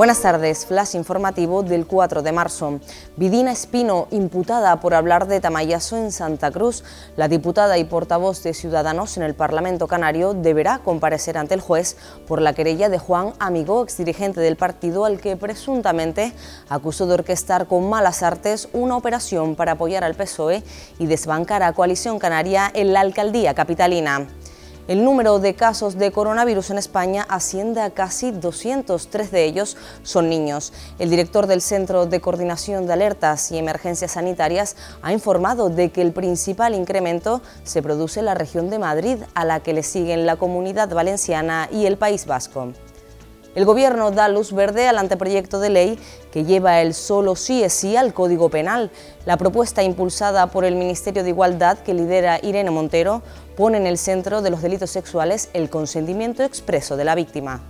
Buenas tardes, flash informativo del 4 de marzo. Vidina Espino, imputada por hablar de Tamayaso en Santa Cruz. La diputada y portavoz de Ciudadanos en el Parlamento Canario deberá comparecer ante el juez por la querella de Juan Amigo, exdirigente del partido al que presuntamente acusó de orquestar con malas artes una operación para apoyar al PSOE y desbancar a Coalición Canaria en la alcaldía capitalina. El número de casos de coronavirus en España asciende a casi 203 de ellos son niños. El director del Centro de Coordinación de Alertas y Emergencias Sanitarias ha informado de que el principal incremento se produce en la región de Madrid, a la que le siguen la Comunidad Valenciana y el País Vasco. El Gobierno da luz verde al anteproyecto de ley que lleva el solo sí es sí al Código Penal. La propuesta impulsada por el Ministerio de Igualdad que lidera Irene Montero pone en el centro de los delitos sexuales el consentimiento expreso de la víctima.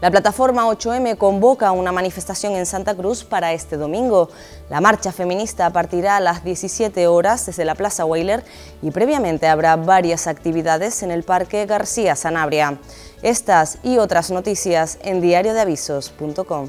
La plataforma 8M convoca una manifestación en Santa Cruz para este domingo. La marcha feminista partirá a las 17 horas desde la Plaza Weiler y previamente habrá varias actividades en el Parque García Sanabria. Estas y otras noticias en diariodeavisos.com.